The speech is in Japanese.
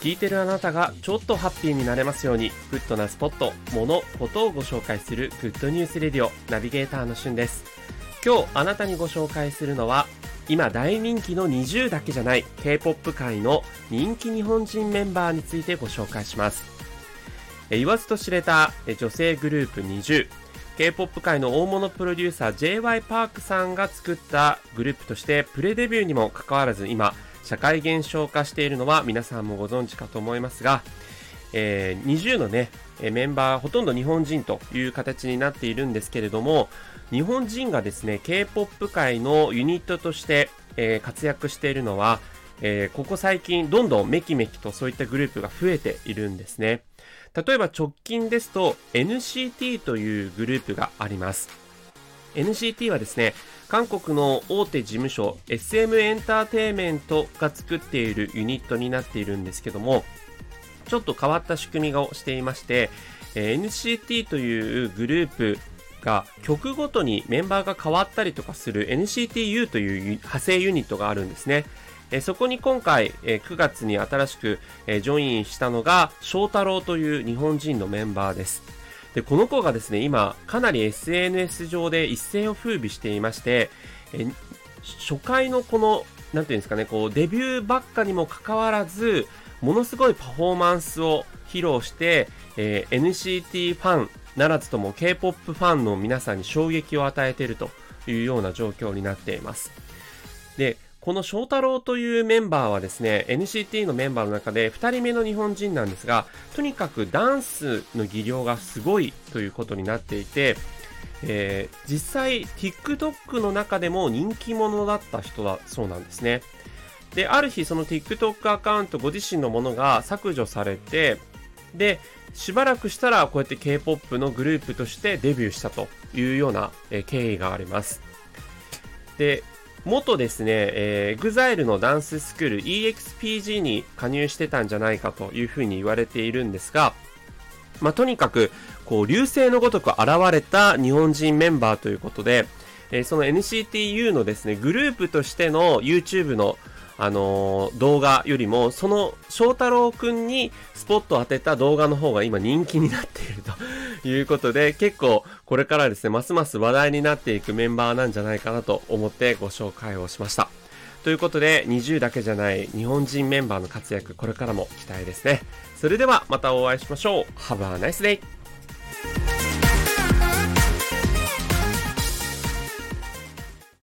聞いてるあなたがちょっとハッピーになれますように、グッドなスポット、もの、ことをご紹介する Good News Radio ナビゲーターのしゅんです。今日あなたにご紹介するのは、今大人気の20だけじゃない K-POP 界の人気日本人メンバーについてご紹介します。言わずと知れた女性グループ20、K-POP 界の大物プロデューサー J.Y. パークさんが作ったグループとしてプレデビューにもかかわらず今社会現象化しているのは皆さんもご存知かと思いますが、えー、20のね、メンバーほとんど日本人という形になっているんですけれども、日本人がですね、K-POP 界のユニットとして、えー、活躍しているのは、えー、ここ最近どんどんメキメキとそういったグループが増えているんですね。例えば直近ですと NCT というグループがあります。NCT はですね、韓国の大手事務所 SM エンターテイメントが作っているユニットになっているんですけども、ちょっと変わった仕組みをしていまして、NCT というグループが曲ごとにメンバーが変わったりとかする NCTU という派生ユニットがあるんですね。そこに今回9月に新しくジョインしたのが翔太郎という日本人のメンバーです。で、この子がですね、今、かなり SNS 上で一世を風靡していまして、え初回のこの、なんていうんですかね、こう、デビューばっかにもかかわらず、ものすごいパフォーマンスを披露して、えー、NCT ファンならずとも K-POP ファンの皆さんに衝撃を与えているというような状況になっています。で、この翔太郎というメンバーはですね、NCT のメンバーの中で2人目の日本人なんですが、とにかくダンスの技量がすごいということになっていて、えー、実際 TikTok の中でも人気者だった人だそうなんですね。で、ある日その TikTok アカウントご自身のものが削除されて、で、しばらくしたらこうやって K-POP のグループとしてデビューしたというような、経緯があります。で、元ですね、えー、EXILE のダンススクール EXPG に加入してたんじゃないかというふうに言われているんですが、まあ、とにかく、こう、流星のごとく現れた日本人メンバーということで、えー、その NCTU のですね、グループとしての YouTube のあのー、動画よりも、その翔太郎くんにスポットを当てた動画の方が今人気になっていると。いうことで、結構これからですね、ますます話題になっていくメンバーなんじゃないかなと思ってご紹介をしました。ということで、20だけじゃない日本人メンバーの活躍、これからも期待ですね。それではまたお会いしましょう。Have a nice day!